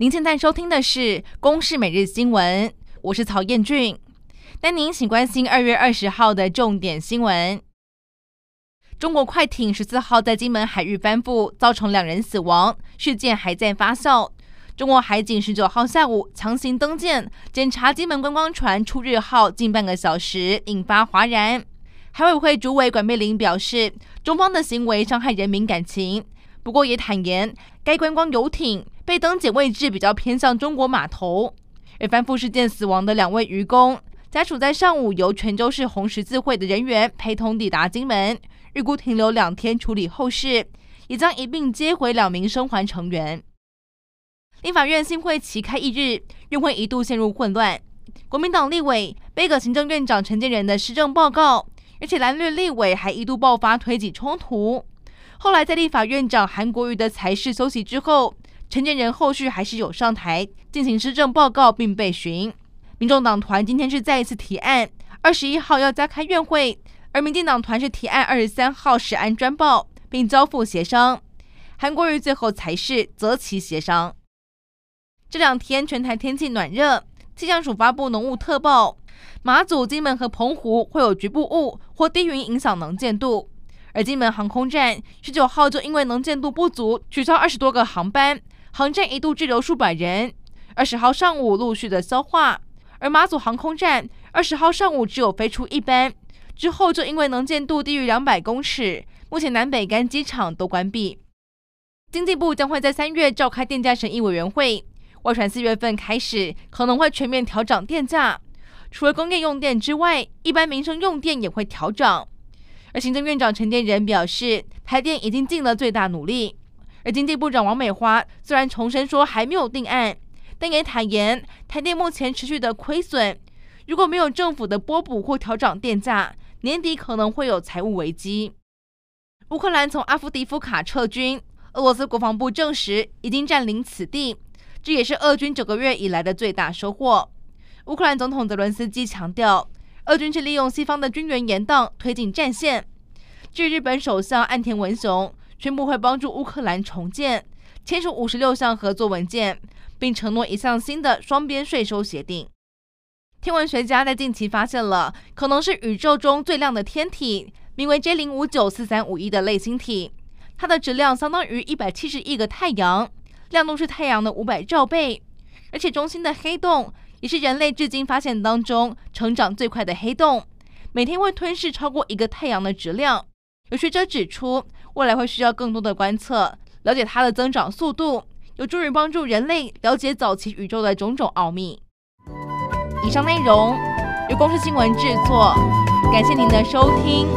您现在收听的是《公视每日新闻》，我是曹彦俊。带您请关心二月二十号的重点新闻：中国快艇十四号在金门海域翻覆，造成两人死亡，事件还在发酵。中国海警十九号下午强行登舰检查金门观光船“出日号”近半个小时，引发哗然。海委会主委管碧玲表示，中方的行为伤害人民感情，不过也坦言，该观光游艇被登检位置比较偏向中国码头。而翻覆事件死亡的两位渔工家属在上午由泉州市红十字会的人员陪同抵达金门，预估停留两天处理后事，也将一并接回两名生还成员。立法院新会期开一日，院会一度陷入混乱，国民党立委背葛行政院长陈建仁的施政报告。而且蓝绿立委还一度爆发推挤冲突，后来在立法院长韩国瑜的才是休息之后，陈建仁后续还是有上台进行施政报告并备询。民众党团今天是再一次提案，二十一号要加开院会，而民进党团是提案二十三号实案专报并交付协商。韩国瑜最后才是择期协商。这两天全台天气暖热，气象署发布浓雾特报。马祖、金门和澎湖会有局部雾或低云影响能见度，而金门航空站十九号就因为能见度不足，取消二十多个航班，航站一度滞留数百人。二十号上午陆续的消化，而马祖航空站二十号上午只有飞出一班，之后就因为能见度低于两百公尺，目前南北干机场都关闭。经济部将会在三月召开电价审议委员会，外传四月份开始可能会全面调涨电价。除了工业用电之外，一般民生用电也会调整。而行政院长陈建仁表示，台电已经尽了最大努力。而经济部长王美花虽然重申说还没有定案，但也坦言，台电目前持续的亏损，如果没有政府的拨补或调涨电价，年底可能会有财务危机。乌克兰从阿夫迪夫卡撤军，俄罗斯国防部证实已经占领此地，这也是俄军九个月以来的最大收获。乌克兰总统泽伦斯基强调，俄军是利用西方的军援延宕推进战线。据日本首相岸田文雄宣布会帮助乌克兰重建，签署五十六项合作文件，并承诺一项新的双边税收协定。天文学家在近期发现了可能是宇宙中最亮的天体，名为 J 零五九四三五一的类星体，它的质量相当于一百七十亿个太阳，亮度是太阳的五百兆倍，而且中心的黑洞。也是人类至今发现当中成长最快的黑洞，每天会吞噬超过一个太阳的质量。有学者指出，未来会需要更多的观测，了解它的增长速度，有助于帮助人类了解早期宇宙的种种奥秘。以上内容由公司新闻制作，感谢您的收听。